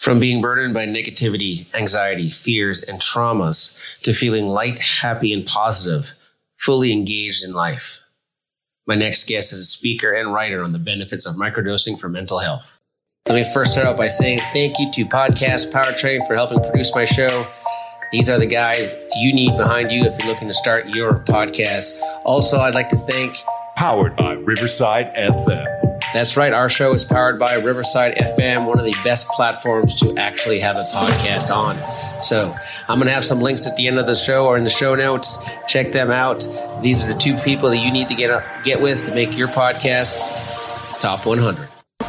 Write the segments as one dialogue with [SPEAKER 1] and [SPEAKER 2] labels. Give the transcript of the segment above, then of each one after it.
[SPEAKER 1] From being burdened by negativity, anxiety, fears, and traumas to feeling light, happy, and positive, fully engaged in life. My next guest is a speaker and writer on the benefits of microdosing for mental health. Let me first start out by saying thank you to Podcast Powertrain for helping produce my show. These are the guys you need behind you if you're looking to start your podcast. Also, I'd like to thank
[SPEAKER 2] Powered by Riverside FM.
[SPEAKER 1] That's right. Our show is powered by Riverside FM, one of the best platforms to actually have a podcast on. So I'm going to have some links at the end of the show or in the show notes. Check them out. These are the two people that you need to get get with to make your podcast top 100.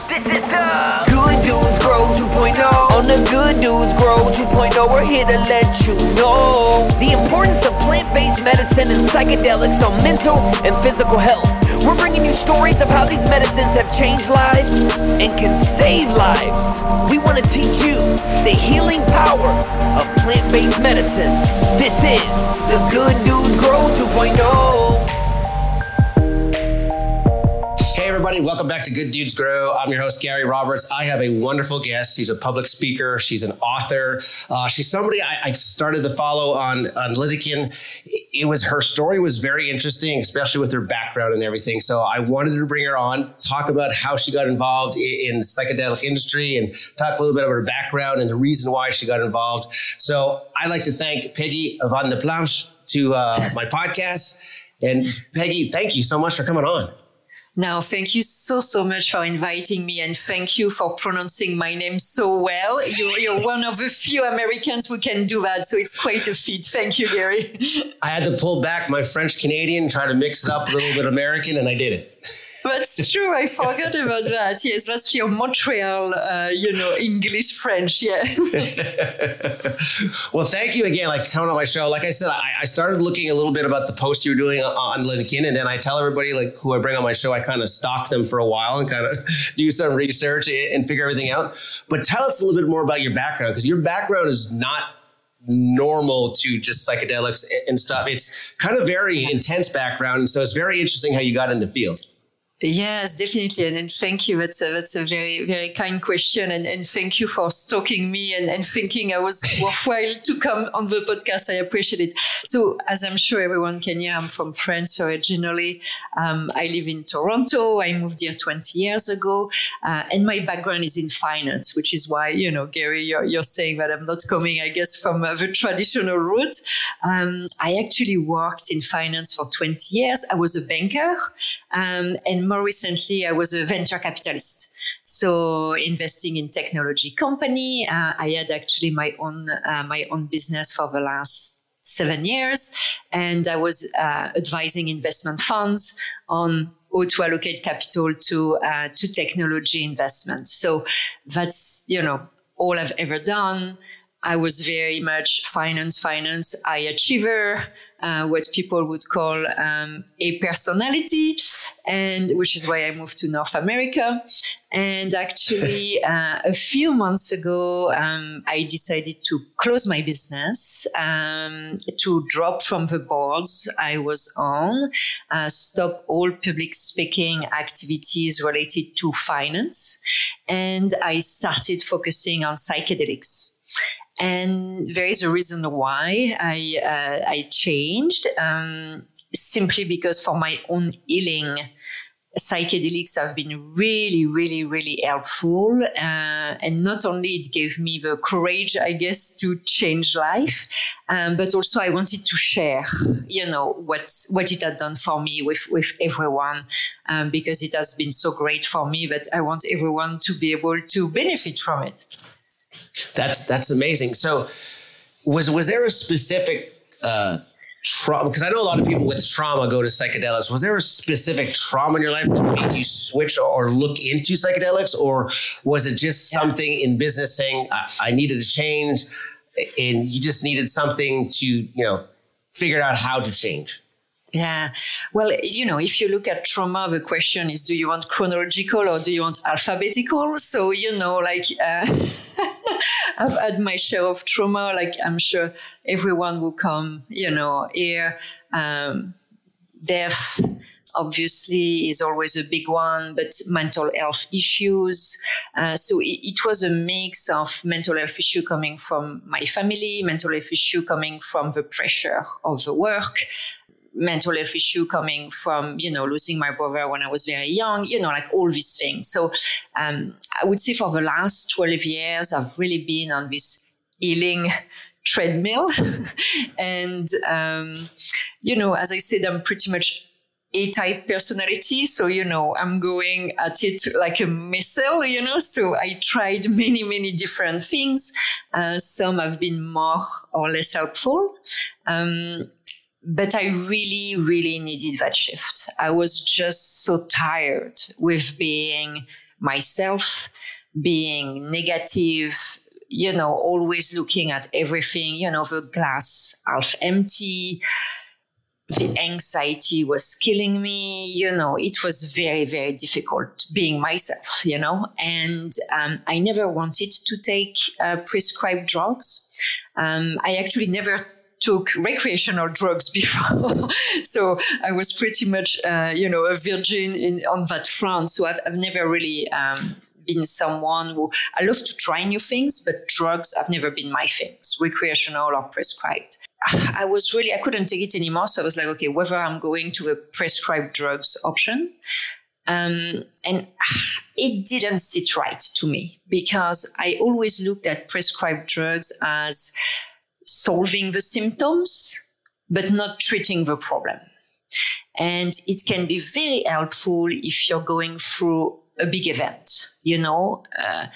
[SPEAKER 1] This is the Good Dudes Grow 2.0. On the Good Dudes Grow 2.0, we're here to let you know the importance of plant-based medicine and psychedelics on mental and physical health. We're bringing you stories of how these medicines have changed lives and can save lives. We want to teach you the healing power of plant based medicine. This is the Good Dudes Grow 2.0 everybody. Welcome back to Good Dudes Grow. I'm your host, Gary Roberts. I have a wonderful guest. She's a public speaker. She's an author. Uh, she's somebody I, I, started to follow on, on LinkedIn. It was her story was very interesting, especially with her background and everything. So I wanted to bring her on, talk about how she got involved in, in the psychedelic industry and talk a little bit about her background and the reason why she got involved. So I'd like to thank Peggy Van de Plassche to uh, my podcast. And Peggy, thank you so much for coming on.
[SPEAKER 3] Now, thank you so, so much for inviting me and thank you for pronouncing my name so well. You're, you're one of the few Americans who can do that. So it's quite a feat. Thank you, Gary.
[SPEAKER 1] I had to pull back my French Canadian, try to mix it up a little bit American, and I did it.
[SPEAKER 3] That's true. I forgot about that. Yes, that's your Montreal, uh, you know, English French. Yeah.
[SPEAKER 1] well, thank you again. Like coming on my show. Like I said, I, I started looking a little bit about the posts you were doing on, LinkedIn, and then I tell everybody like who I bring on my show. I kind of stalk them for a while and kind of do some research and figure everything out. But tell us a little bit more about your background because your background is not normal to just psychedelics and stuff. It's kind of very intense background. So it's very interesting how you got in the field.
[SPEAKER 3] Yes, definitely. And, and, thank you. That's a, that's a very, very kind question. And, and thank you for stalking me and, and thinking I was worthwhile to come on the podcast. I appreciate it. So, as I'm sure everyone can hear, I'm from France originally. Um, I live in Toronto. I moved here 20 years ago. Uh, and my background is in finance, which is why, you know, Gary, you're, you're saying that I'm not coming, I guess, from uh, the traditional route. Um, I actually worked in finance for 20 years. I was a banker. Um, and more recently, I was a venture capitalist. So investing in technology company. Uh, I had actually my own uh, my own business for the last seven years, and I was uh, advising investment funds on how to allocate capital to uh, to technology investment. So that's you know all I've ever done. I was very much finance, finance, high achiever, uh, what people would call um, a personality, and which is why I moved to North America. And actually, uh, a few months ago, um, I decided to close my business, um, to drop from the boards I was on, uh, stop all public speaking activities related to finance, and I started focusing on psychedelics. And there is a reason why I, uh, I changed, um, simply because for my own healing, psychedelics have been really, really, really helpful. Uh, and not only it gave me the courage, I guess, to change life, um, but also I wanted to share, you know, what what it had done for me with with everyone, um, because it has been so great for me that I want everyone to be able to benefit from it.
[SPEAKER 1] That's that's amazing. So, was was there a specific uh, trauma? Because I know a lot of people with trauma go to psychedelics. Was there a specific trauma in your life that made you switch or look into psychedelics, or was it just something in business saying I, I needed to change, and you just needed something to you know figure out how to change?
[SPEAKER 3] Yeah. Well, you know, if you look at trauma, the question is do you want chronological or do you want alphabetical? So, you know, like uh, I've had my share of trauma. Like I'm sure everyone will come, you know, here, um, death, obviously is always a big one, but mental health issues. Uh, so it, it, was a mix of mental health issue coming from my family, mental health issue coming from the pressure of the work, mental health issue coming from you know losing my brother when I was very young, you know, like all these things. So um, I would say for the last twelve years, I've really been on this healing treadmill, and um, you know, as I said, I'm pretty much a-type personality. So, you know, I'm going at it like a missile, you know. So I tried many, many different things. Uh, some have been more or less helpful. Um, but I really, really needed that shift. I was just so tired with being myself, being negative, you know, always looking at everything, you know, the glass half empty. The anxiety was killing me, you know, it was very, very difficult being myself, you know, and um, I never wanted to take uh, prescribed drugs. Um, I actually never took recreational drugs before. so I was pretty much, uh, you know, a virgin in, on that front. So I've, I've never really um, been someone who I love to try new things, but drugs have never been my things, recreational or prescribed. I was really, I couldn't take it anymore. So I was like, okay, whether I'm going to a prescribed drugs option. Um, and it didn't sit right to me because I always looked at prescribed drugs as solving the symptoms, but not treating the problem. And it can be very helpful if you're going through a big event, you know. Uh,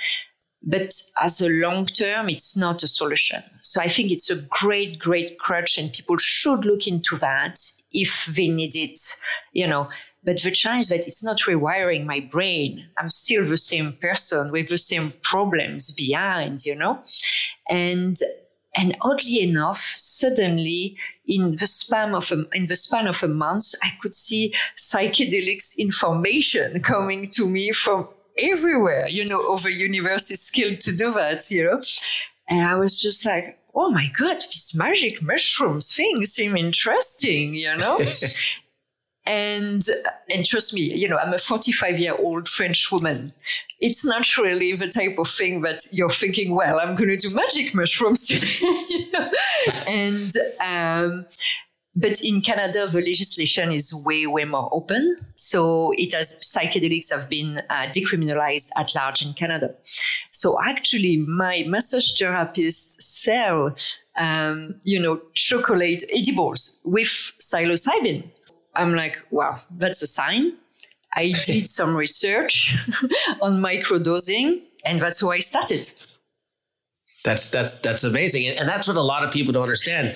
[SPEAKER 3] but as a long term, it's not a solution. So I think it's a great, great crutch, and people should look into that if they need it, you know. But the challenge that it's not rewiring my brain. I'm still the same person with the same problems behind, you know. And and oddly enough, suddenly in the span of a, in the span of a month, I could see psychedelics information coming to me from everywhere. You know, over universe is skilled to do that. You know, and I was just like, oh my god, these magic mushrooms things seem interesting. You know, And and trust me, you know, I'm a 45 year old French woman. It's not really the type of thing that you're thinking, well, I'm going to do magic mushrooms today. and um, but in Canada, the legislation is way, way more open. So it has psychedelics have been uh, decriminalized at large in Canada. So actually, my massage therapists sell, um, you know, chocolate edibles with psilocybin. I'm like, wow, that's a sign. I did some research on microdosing, and that's how I started.
[SPEAKER 1] That's that's that's amazing, and, and that's what a lot of people don't understand.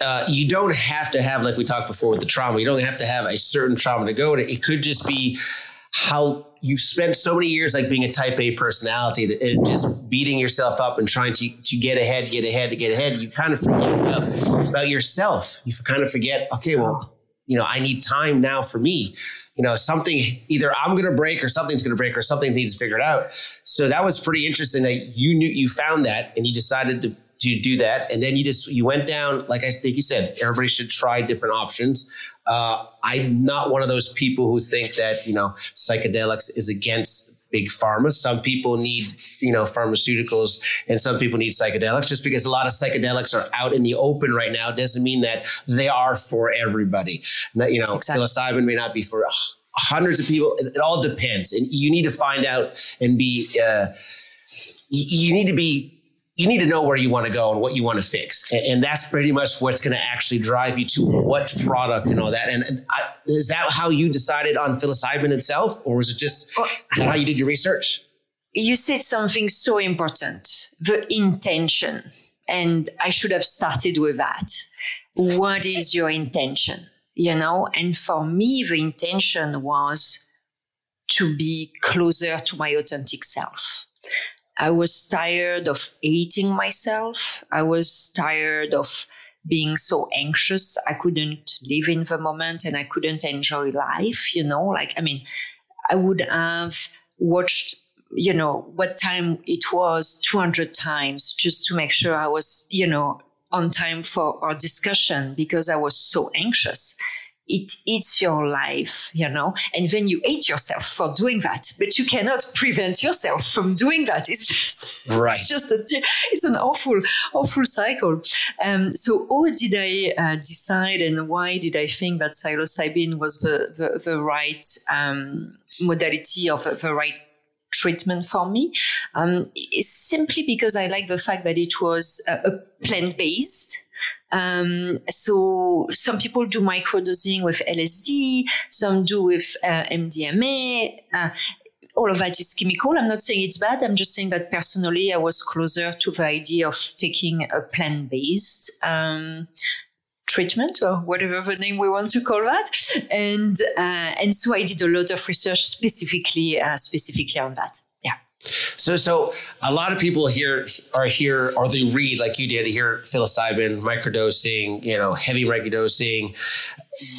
[SPEAKER 1] Uh, you don't have to have, like we talked before with the trauma, you don't have to have a certain trauma to go to. It could just be how you've spent so many years like being a type A personality that it just beating yourself up and trying to to get ahead, get ahead, to get ahead. You kind of forget about, about yourself. You kind of forget, okay, well, you know, I need time now for me. You know, something either I'm going to break or something's going to break or something needs figured out. So that was pretty interesting that you knew you found that and you decided to to do that, and then you just you went down like I think you said. Everybody should try different options. Uh, I'm not one of those people who think that you know psychedelics is against big pharma. Some people need, you know, pharmaceuticals and some people need psychedelics. Just because a lot of psychedelics are out in the open right now doesn't mean that they are for everybody. You know, exactly. psilocybin may not be for hundreds of people. It, it, all depends. And you need to find out and be, uh, you need to be you need to know where you want to go and what you want to fix. And, and that's pretty much what's going to actually drive you to what product and all that. And, and I, is that how you decided on psilocybin itself? Or was it just is that how you did your research?
[SPEAKER 3] You said something so important the intention. And I should have started with that. What is your intention? You know, and for me, the intention was to be closer to my authentic self. I was tired of hating myself. I was tired of being so anxious. I couldn't live in the moment and I couldn't enjoy life, you know, like, I mean, I would have watched, you know, what time it was 200 times just to make sure I was, you know, on time for our discussion because I was so anxious. It eats your life, you know, and then you hate yourself for doing that, but you cannot prevent yourself from doing that. It's just,
[SPEAKER 1] right.
[SPEAKER 3] it's just a, it's an awful, awful cycle. Um, so how did I uh, decide and why did I think that psilocybin was the, the, the right um, modality of the right treatment for me? Um, it's simply because I like the fact that it was a, a plant-based um, so some people do microdosing with LSD, some do with uh, MDMA. Uh, all of that is chemical. I'm not saying it's bad. I'm just saying that personally, I was closer to the idea of taking a plant-based um, treatment or whatever the name we want to call that. And uh, and so I did a lot of research specifically uh, specifically on that.
[SPEAKER 1] So, so a lot of people here are here, or they read like you did, hear psilocybin, microdosing, you know, heavy microdosing.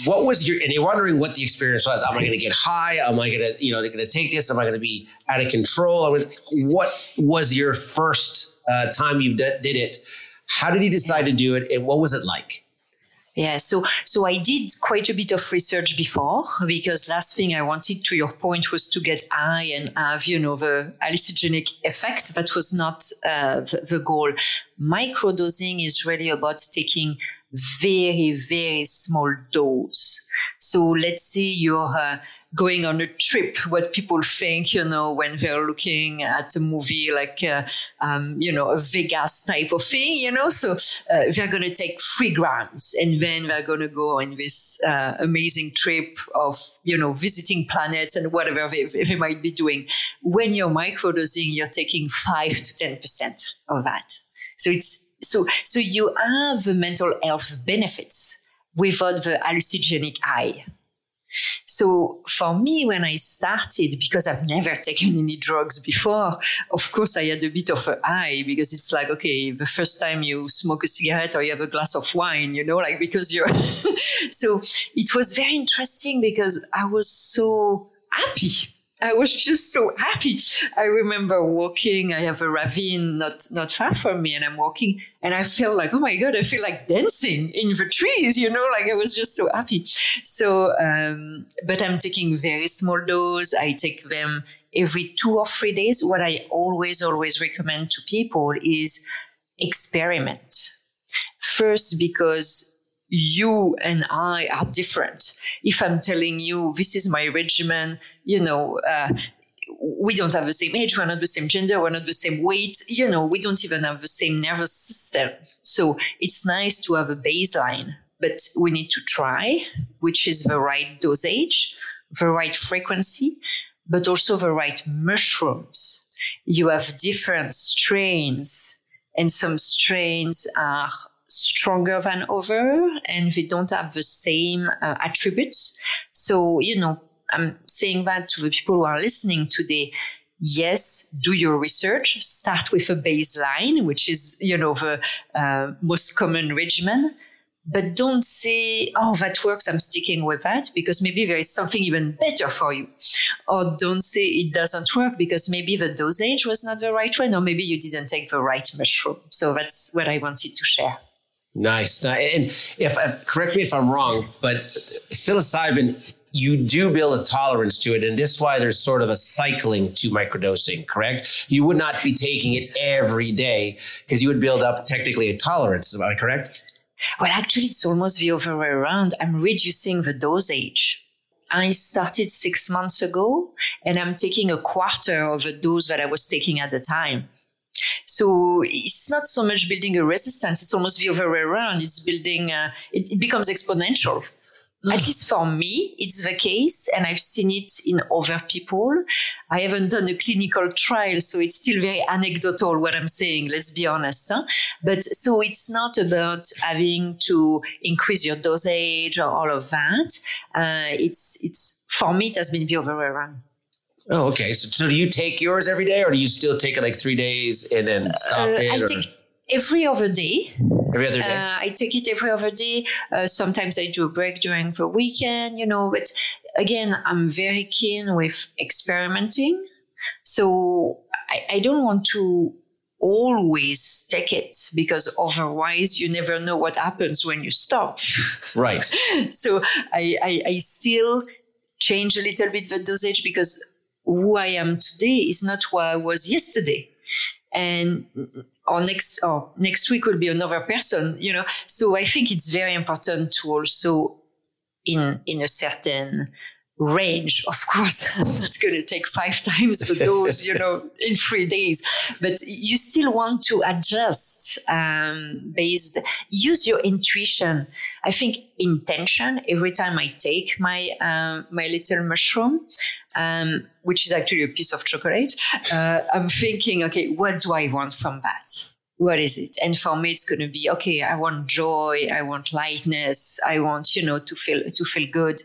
[SPEAKER 1] What was your, and you're wondering what the experience was. Am I going to get high? Am I going to, you know, going to take this? Am I going to be out of control? What was your first uh, time you d- did it? How did you decide to do it? And what was it like?
[SPEAKER 3] Yeah, so so I did quite a bit of research before because last thing I wanted, to your point, was to get high and have you know the hallucinogenic effect. That was not uh, the, the goal. Microdosing is really about taking very very small dose. So let's say you're uh, going on a trip, what people think, you know, when they're looking at a movie like, uh, um, you know, a Vegas type of thing, you know. So uh, they're going to take three grams and then they're going to go on this uh, amazing trip of, you know, visiting planets and whatever they, they might be doing. When you're microdosing, you're taking five to 10% of that. So it's, so, so you have the mental health benefits without the hallucinogenic high. So for me, when I started, because I've never taken any drugs before, of course I had a bit of a high because it's like, okay, the first time you smoke a cigarette or you have a glass of wine, you know, like because you're, so it was very interesting because I was so happy I was just so happy. I remember walking. I have a ravine not not far from me, and I'm walking, and I feel like, oh my god, I feel like dancing in the trees. You know, like I was just so happy. So, um, but I'm taking very small dose. I take them every two or three days. What I always always recommend to people is experiment. First, because you and I are different. If I'm telling you this is my regimen, you know, uh, we don't have the same age, we're not the same gender, we're not the same weight, you know, we don't even have the same nervous system. So it's nice to have a baseline, but we need to try which is the right dosage, the right frequency, but also the right mushrooms. You have different strains, and some strains are stronger than other and they don't have the same uh, attributes. So, you know, I'm saying that to the people who are listening today. Yes, do your research. Start with a baseline, which is, you know, the uh, most common regimen. But don't say, oh, that works, I'm sticking with that, because maybe there is something even better for you. Or don't say it doesn't work because maybe the dosage was not the right one, or maybe you didn't take the right mushroom. So that's what I wanted to share.
[SPEAKER 1] Nice. And if correct me if I'm wrong, but psilocybin, you do build a tolerance to it, and this is why there's sort of a cycling to microdosing. Correct? You would not be taking it every day because you would build up technically a tolerance. Am I correct?
[SPEAKER 3] Well, actually, it's almost the other way around. I'm reducing the dosage. I started six months ago, and I'm taking a quarter of the dose that I was taking at the time. So it's not so much building a resistance; it's almost the other way around. It's building. Uh, it, it becomes exponential. At least for me, it's the case, and I've seen it in other people. I haven't done a clinical trial, so it's still very anecdotal what I'm saying, let's be honest. Huh? But so it's not about having to increase your dosage or all of that. Uh, it's, it's, for me, it has been the other way around.
[SPEAKER 1] Oh, okay. So, so do you take yours every day, or do you still take it like three days and then stop uh, it?
[SPEAKER 3] I or? take every other day.
[SPEAKER 1] Every other day.
[SPEAKER 3] Uh, I take it every other day. Uh, sometimes I do a break during the weekend, you know. But again, I'm very keen with experimenting, so I, I don't want to always take it because otherwise you never know what happens when you stop.
[SPEAKER 1] Right.
[SPEAKER 3] so I, I, I still change a little bit the dosage because who I am today is not who I was yesterday. And or next or next week will be another person, you know. So I think it's very important to also in in a certain range. Of course, that's going to take five times the dose, you know, in three days. But you still want to adjust um, based. Use your intuition. I think intention. Every time I take my um, my little mushroom, um, which is actually a piece of chocolate, uh, I'm thinking, okay, what do I want from that? what is it? And for me, it's going to be okay. I want joy. I want lightness. I want you know to feel to feel good,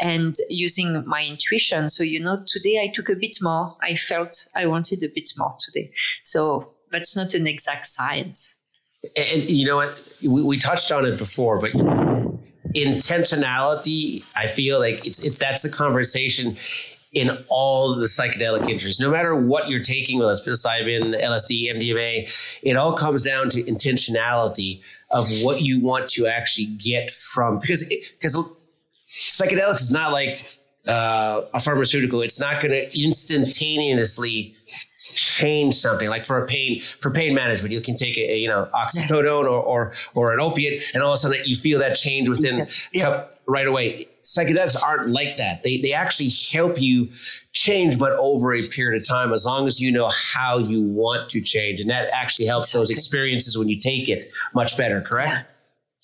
[SPEAKER 3] and using my intuition. So you know, today I took a bit more. I felt I wanted a bit more today. So that's not an exact science.
[SPEAKER 1] And you know what? We, we touched on it before, but intentionality. I feel like it's it's that's the conversation in all the psychedelic injuries, no matter what you're taking, whether it's psilocybin, LSD, MDMA, it all comes down to intentionality of what you want to actually get from because because psychedelics is not like uh, a pharmaceutical. It's not going to instantaneously change something like for a pain for pain management you can take a, a you know oxycodone or, or or an opiate and all of a sudden you feel that change within yeah. right away psychedelics aren't like that they they actually help you change but over a period of time as long as you know how you want to change and that actually helps those experiences when you take it much better correct yeah.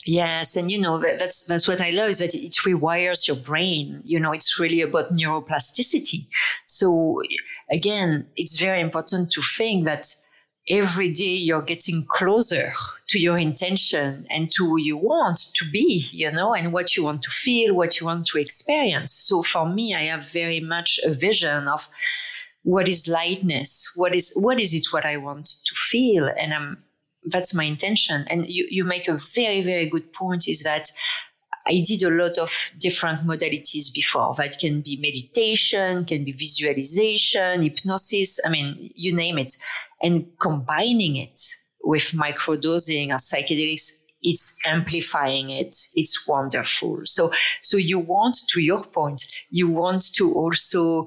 [SPEAKER 3] Yes, and you know that's that's what I love is that it rewires your brain. You know, it's really about neuroplasticity. So again, it's very important to think that every day you're getting closer to your intention and to who you want to be, you know, and what you want to feel, what you want to experience. So for me, I have very much a vision of what is lightness, what is what is it what I want to feel, and I'm that's my intention. And you, you make a very, very good point is that I did a lot of different modalities before. That can be meditation, can be visualization, hypnosis. I mean, you name it. And combining it with microdosing or psychedelics, it's amplifying it. It's wonderful. So, so you want, to your point, you want to also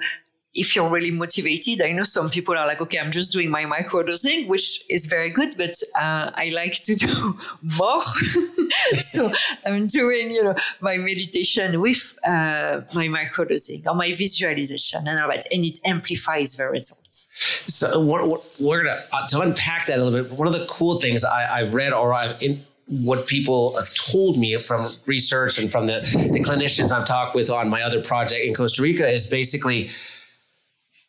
[SPEAKER 3] if you're really motivated, I know some people are like, okay, I'm just doing my microdosing, which is very good, but uh, I like to do more. so I'm doing, you know, my meditation with uh, my microdosing or my visualization and all that, and it amplifies the results.
[SPEAKER 1] So we're, we're gonna uh, to unpack that a little bit. One of the cool things I, have read or I've in, what people have told me from research and from the, the clinicians I've talked with on my other project in Costa Rica is basically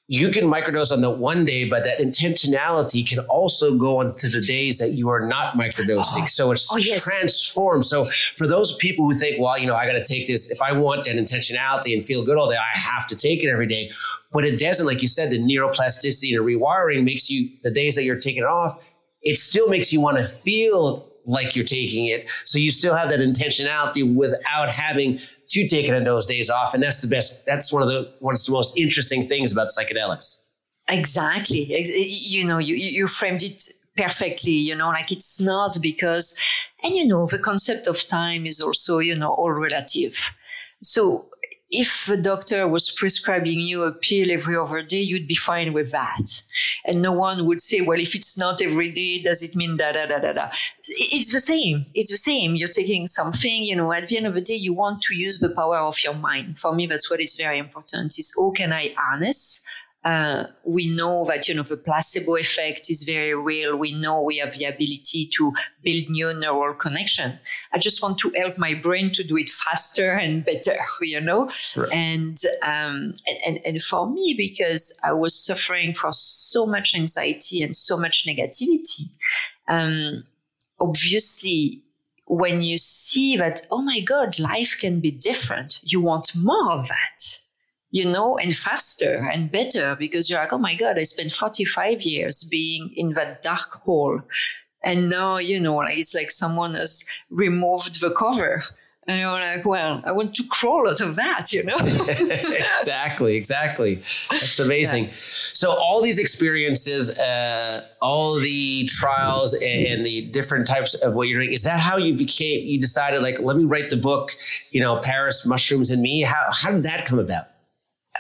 [SPEAKER 1] you can microdose on the one day, but that intentionality can also go into the days that you are not microdosing. Oh, so it's oh, yes. transformed. So for those people who think, well, you know, I got to take this, if I want that intentionality and feel good all day, I have to take it every day. But it doesn't, like you said, the neuroplasticity and rewiring makes you, the days that you're taking it off, it still makes you want to feel like you're taking it. So you still have that intentionality without having to take it on those days off. And that's the best, that's one of the, one of the most interesting things about psychedelics.
[SPEAKER 3] Exactly. You know, you, you framed it perfectly, you know, like it's not because, and you know, the concept of time is also, you know, all relative. So if the doctor was prescribing you a pill every other day, you'd be fine with that. And no one would say, well, if it's not every day, does it mean da da da da da? It's the same. It's the same. You're taking something, you know, at the end of the day, you want to use the power of your mind. For me, that's what is very important is how can I harness uh, we know that you know the placebo effect is very real. We know we have the ability to build new neural connection. I just want to help my brain to do it faster and better, you know. And, um, and and for me, because I was suffering for so much anxiety and so much negativity, um, obviously when you see that, oh my God, life can be different, you want more of that you know, and faster and better because you're like, oh my God, I spent 45 years being in that dark hole. And now, you know, it's like someone has removed the cover And you're like, well, I want to crawl out of that, you know?
[SPEAKER 1] exactly, exactly. That's amazing. Yeah. So, all these experiences, uh, all the trials and the different types of what you're doing, is that how you became, you decided, like, let me write the book, you know, Paris, Mushrooms, and Me? How, how did that come about?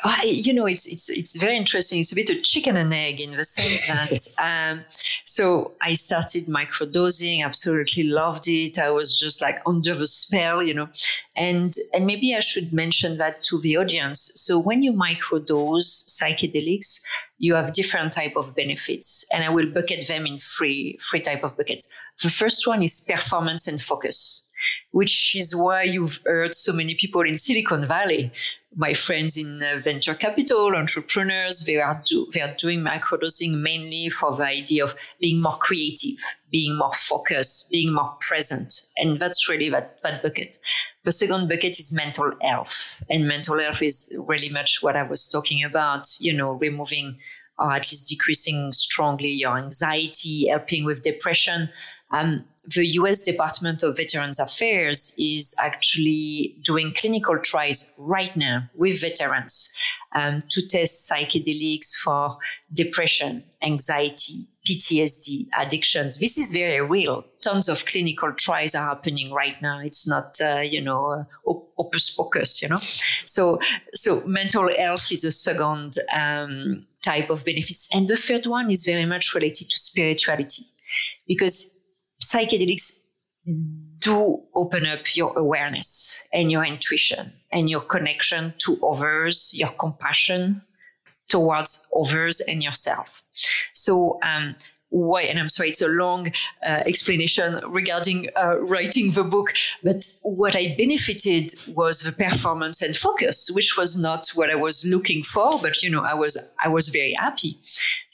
[SPEAKER 3] I, you know, it's it's it's very interesting. It's a bit of chicken and egg in the sense that um, so I started microdosing, absolutely loved it. I was just like under the spell, you know, and and maybe I should mention that to the audience. So when you microdose psychedelics, you have different type of benefits, and I will bucket them in three three type of buckets. The first one is performance and focus which is why you've heard so many people in Silicon Valley my friends in uh, venture capital, entrepreneurs, they are, do, they are doing microdosing mainly for the idea of being more creative, being more focused, being more present. And that's really that, that bucket. The second bucket is mental health. And mental health is really much what I was talking about, you know, removing or at least decreasing strongly your anxiety, helping with depression. Um, the US Department of Veterans Affairs is actually doing clinical trials right now with veterans um, to test psychedelics for depression, anxiety, PTSD, addictions. This is very real. Tons of clinical trials are happening right now. It's not, uh, you know, uh, opus pocus, you know. So, so mental health is a second um, type of benefits, and the third one is very much related to spirituality, because psychedelics do open up your awareness and your intuition and your connection to others, your compassion towards others and yourself. So, um, why, and I'm sorry, it's a long uh, explanation regarding uh, writing the book, but what I benefited was the performance and focus, which was not what I was looking for, but you know, I was I was very happy.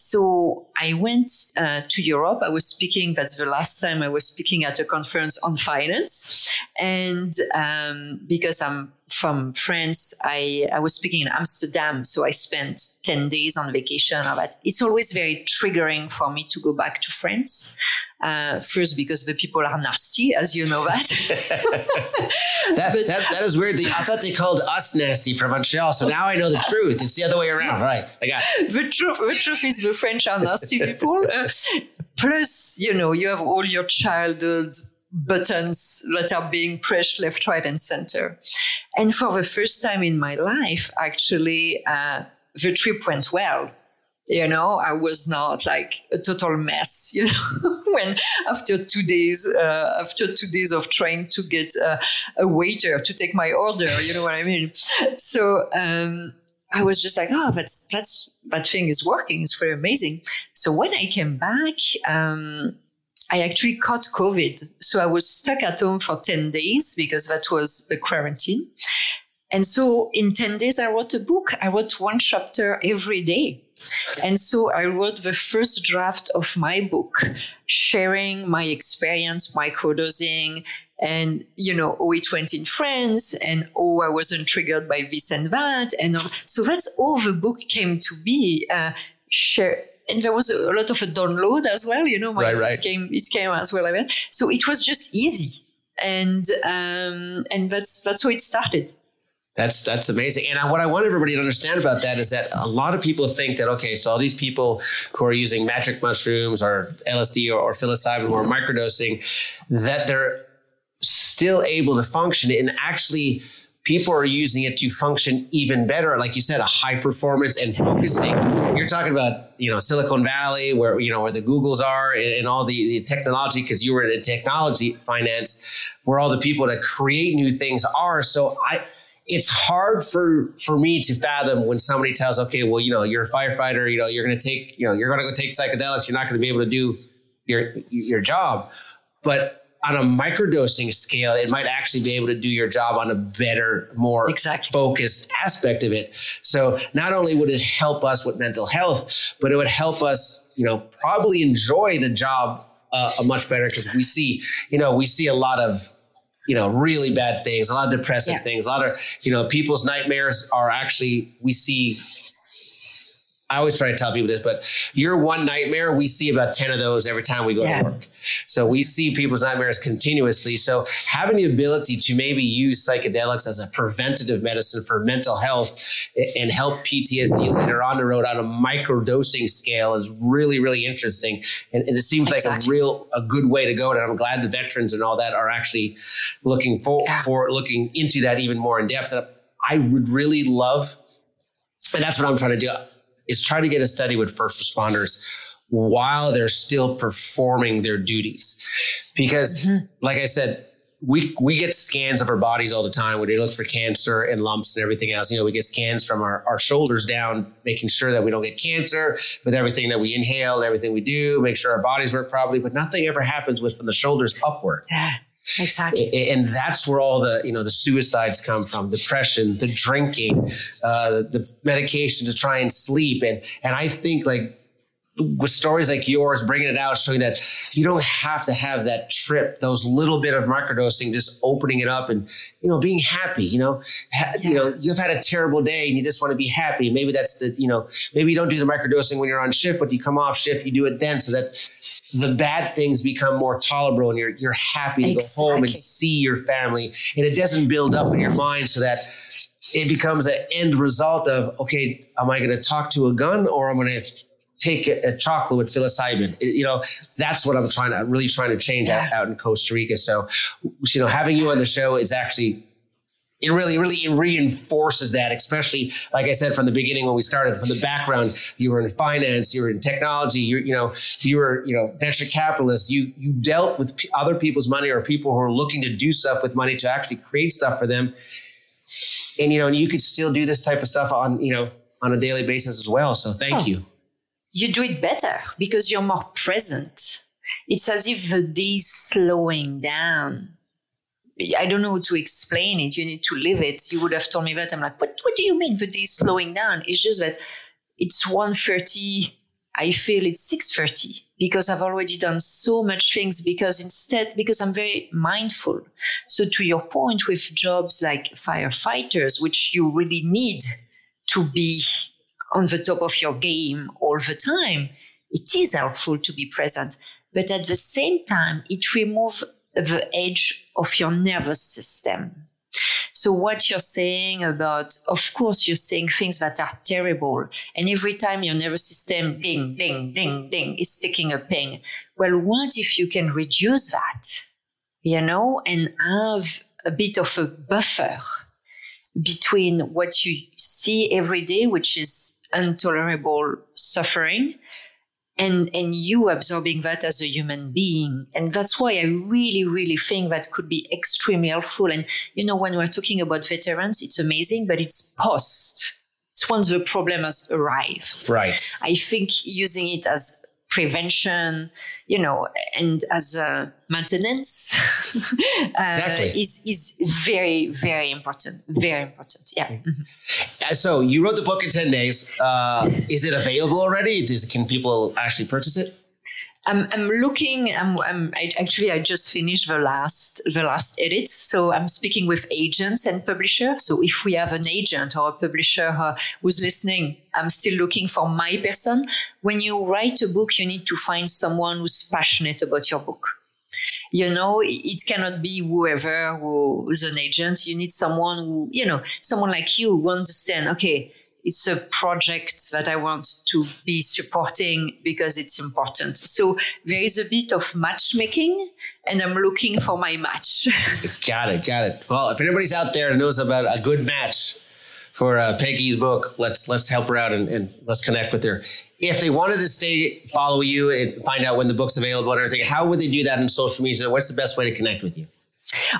[SPEAKER 3] So I went uh, to Europe. I was speaking. That's the last time I was speaking at a conference on finance, and um, because I'm from France, I, I was speaking in Amsterdam, so I spent 10 days on vacation. It's always very triggering for me to go back to France. Uh, first, because the people are nasty, as you know that.
[SPEAKER 1] that, but, that, that is weird. I thought they called us nasty from Montreal, so now I know the truth. It's the other way around, right? I got
[SPEAKER 3] it. The truth, the truth is the French are nasty people. Uh, plus, you know, you have all your childhood buttons that are being pressed left, right, and center. And for the first time in my life, actually, uh, the trip went well. You know, I was not like a total mess. You know, when after two days, uh, after two days of trying to get uh, a waiter to take my order, you know what I mean. So um, I was just like, oh, that's that's that thing is working. It's very amazing. So when I came back. Um, I actually caught COVID. So I was stuck at home for 10 days because that was the quarantine. And so in 10 days, I wrote a book. I wrote one chapter every day. And so I wrote the first draft of my book, sharing my experience microdosing and, you know, oh, it went in France and oh, I wasn't triggered by this and that. And all. so that's all the book came to be. Uh, share, and there was a, lot of a download as well. You know,
[SPEAKER 1] right, right.
[SPEAKER 3] it came it came as well. So it was just easy, and um, and that's that's how it started.
[SPEAKER 1] That's that's amazing. And what I want everybody to understand about that is that a lot of people think that okay, so all these people who are using magic mushrooms or LSD or, or psilocybin or microdosing, that they're still able to function and actually people are using it to function even better. Like you said, a high performance and focusing. You're talking about, you know, Silicon Valley, where, you know, where the Googles are and, and all the, the technology, because you were in technology finance, where all the people that create new things are. So I, it's hard for for me to fathom when somebody tells, okay, well, you know, you're a firefighter, you know, you're going to take, you know, you're going to go take psychedelics, you're not going to be able to do your your job. But on a microdosing scale, it might actually be able to do your job on a better, more exactly. focused aspect of it. So not only would it help us with mental health, but it would help us, you know, probably enjoy the job uh, much better because we see, you know, we see a lot of you know really bad things a lot of depressive yeah. things a lot of you know people's nightmares are actually we see I always try to tell people this, but your one nightmare, we see about 10 of those every time we go yeah. to work. So we see people's nightmares continuously. So having the ability to maybe use psychedelics as a preventative medicine for mental health and help PTSD later on the road on a micro dosing scale is really, really interesting. And, and it seems exactly. like a real, a good way to go. And I'm glad the veterans and all that are actually looking for, yeah. for looking into that even more in depth. And I would really love, and that's what I'm trying to do, is try to get a study with first responders while they're still performing their duties. Because, mm-hmm. like I said, we we get scans of our bodies all the time where they look for cancer and lumps and everything else. You know, we get scans from our, our shoulders down, making sure that we don't get cancer with everything that we inhale and everything we do, make sure our bodies work properly. But nothing ever happens with from the shoulders upward.
[SPEAKER 3] Exactly.
[SPEAKER 1] And that's where all the, you know, the suicides come from, depression, the drinking, uh, the medication to try and sleep. And, and I think like with stories like yours, bringing it out, showing that you don't have to have that trip, those little bit of microdosing, just opening it up and you know being happy. You know, ha- yeah. you know you've had a terrible day and you just want to be happy. Maybe that's the you know maybe you don't do the microdosing when you're on shift, but you come off shift, you do it then, so that the bad things become more tolerable and you're you're happy to exactly. go home and see your family, and it doesn't build up in your mind so that it becomes an end result of okay, am I going to talk to a gun or I'm I going to take a, a, chocolate with psilocybin. It, you know, that's what I'm trying to really trying to change yeah. out, out in Costa Rica. So, you know, having you on the show is actually it really, really it reinforces that, especially like I said from the beginning when we started, from the background, you were in finance, you were in technology, you you know, you were you know venture capitalists. You you dealt with p- other people's money or people who are looking to do stuff with money to actually create stuff for them, and you know, and you could still do this type of stuff on you know on a daily basis as well. So thank oh. you
[SPEAKER 3] you do it better because you're more present. It's as if the day slowing down. I don't know how to explain it. You need to live it. You would have told me that. I'm like, what, what do you mean the day slowing down? It's just that it's 1.30. I feel it's 6.30 because I've already done so much things because instead, because I'm very mindful. So to your point with jobs like firefighters, which you really need to be on the top of your game all the time, it is helpful to be present. But at the same time, it removes the edge of your nervous system. So what you're saying about, of course, you're saying things that are terrible. And every time your nervous system ding, ding, ding, ding is taking a ping. Well, what if you can reduce that, you know, and have a bit of a buffer between what you see every day, which is intolerable suffering and and you absorbing that as a human being. And that's why i really really think that could be extremely helpful. And you know when we're talking about veterans it's amazing but it's post. It's once the problem has arrived.
[SPEAKER 1] Right.
[SPEAKER 3] I think using it as prevention, you know, and as a maintenance uh, exactly. is is very very important. Very important. Yeah. Mm-hmm.
[SPEAKER 1] So you wrote the book in ten days. Uh, is it available already? Does, can people actually purchase it?
[SPEAKER 3] I'm, I'm looking. I'm, I'm I, actually I just finished the last the last edit, so I'm speaking with agents and publishers. So if we have an agent or a publisher uh, who's listening, I'm still looking for my person. When you write a book, you need to find someone who's passionate about your book. You know, it cannot be whoever who is an agent. You need someone who, you know, someone like you who understand. Okay, it's a project that I want to be supporting because it's important. So there is a bit of matchmaking and I'm looking for my match.
[SPEAKER 1] got it. Got it. Well, if anybody's out there and knows about a good match for uh, Peggy's book, let's let's help her out and, and, let's connect with her. If they wanted to stay, follow you and find out when the book's available and everything, how would they do that in social media? What's the best way to connect with you?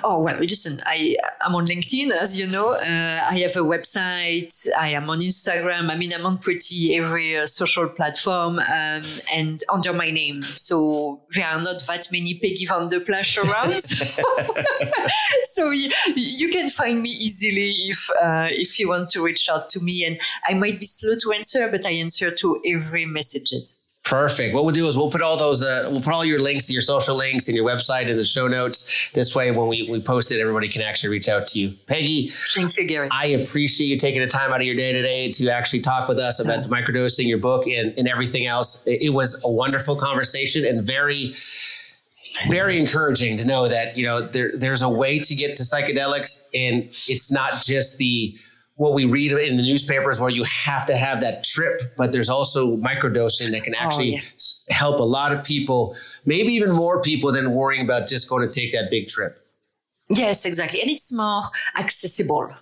[SPEAKER 3] Oh well, listen, I am on LinkedIn, as you know. Uh, I have a website. I am on Instagram. I mean, I'm on pretty every uh, social platform um, and under my name. So there are not that many Peggy van de Plassche around. so you, you, can find me easily if uh, if you want to reach out to me. And I might be slow to answer, but I answer to every messages.
[SPEAKER 1] Perfect. What we'll do is we'll put all those, uh, we'll put all your links, your social links, and your website in the show notes. This way, when we we post it, everybody can actually reach out to you. Peggy,
[SPEAKER 3] thank you, Gary.
[SPEAKER 1] I appreciate you taking the time out of your day today to actually talk with us about the microdosing, your book, and, and everything else. It, it was a wonderful conversation and very very encouraging to know that you know there, there's a way to get to psychedelics, and it's not just the what we read in the newspapers where you have to have that trip, but there's also microdosing that can oh, actually oh, yeah. help a lot of people, maybe even more people than worrying about just going to take that big trip.
[SPEAKER 3] Yes, exactly. And it's more accessible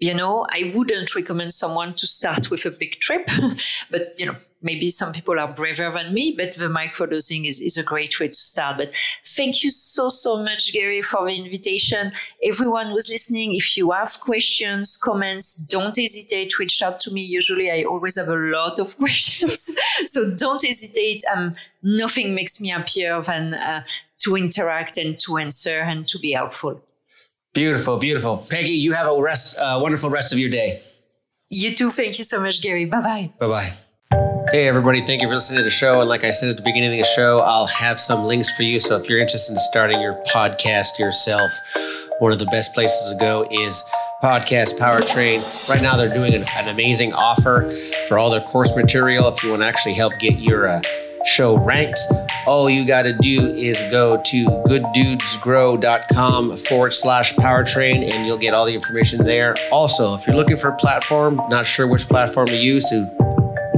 [SPEAKER 3] you know i wouldn't recommend someone to start with a big trip but you know maybe some people are braver than me but the microdosing is, is a great way to start. But thank you so so much gary for the invitation. Everyone who's listening if you have questions comments don't hesitate. To reach out to me. Usually i always have a lot of questions. So don't hesitate. Um, nothing makes me happier than uh, to interact and to answer and to be helpful
[SPEAKER 1] Beautiful, beautiful. Peggy, you have a rest, uh, wonderful rest of your day.
[SPEAKER 3] You too. Thank you so much, Gary. Bye bye.
[SPEAKER 1] Bye bye. Hey, everybody. Thank you for listening to the show. And like I said at the beginning of the show, I'll have some links for you. So if you're interested in starting your podcast yourself, one of the best places to go is Podcast Powertrain. Right now, they're doing an, an amazing offer for all their course material. If you want to actually help get your uh, show ranked, all you got to do is go to gooddudesgrow.com forward slash powertrain and you'll get all the information there. Also, if you're looking for a platform, not sure which platform to use to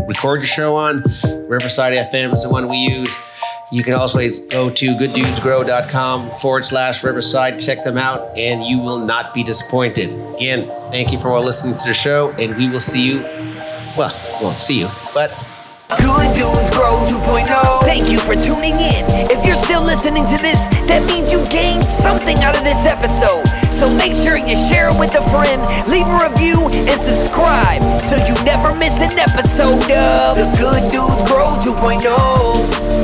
[SPEAKER 1] record your show on, Riverside FM is the one we use. You can also go to gooddudesgrow.com forward slash Riverside. Check them out, and you will not be disappointed. Again, thank you for listening to the show, and we will see you. Well, we won't see you, but Good Dudes Grow 2.0. Thank you for tuning in. If you're still listening to this, that means you gained something out of this episode. So make sure you share it with a friend, leave a review, and subscribe so you never miss an episode of The Good Dudes Grow 2.0.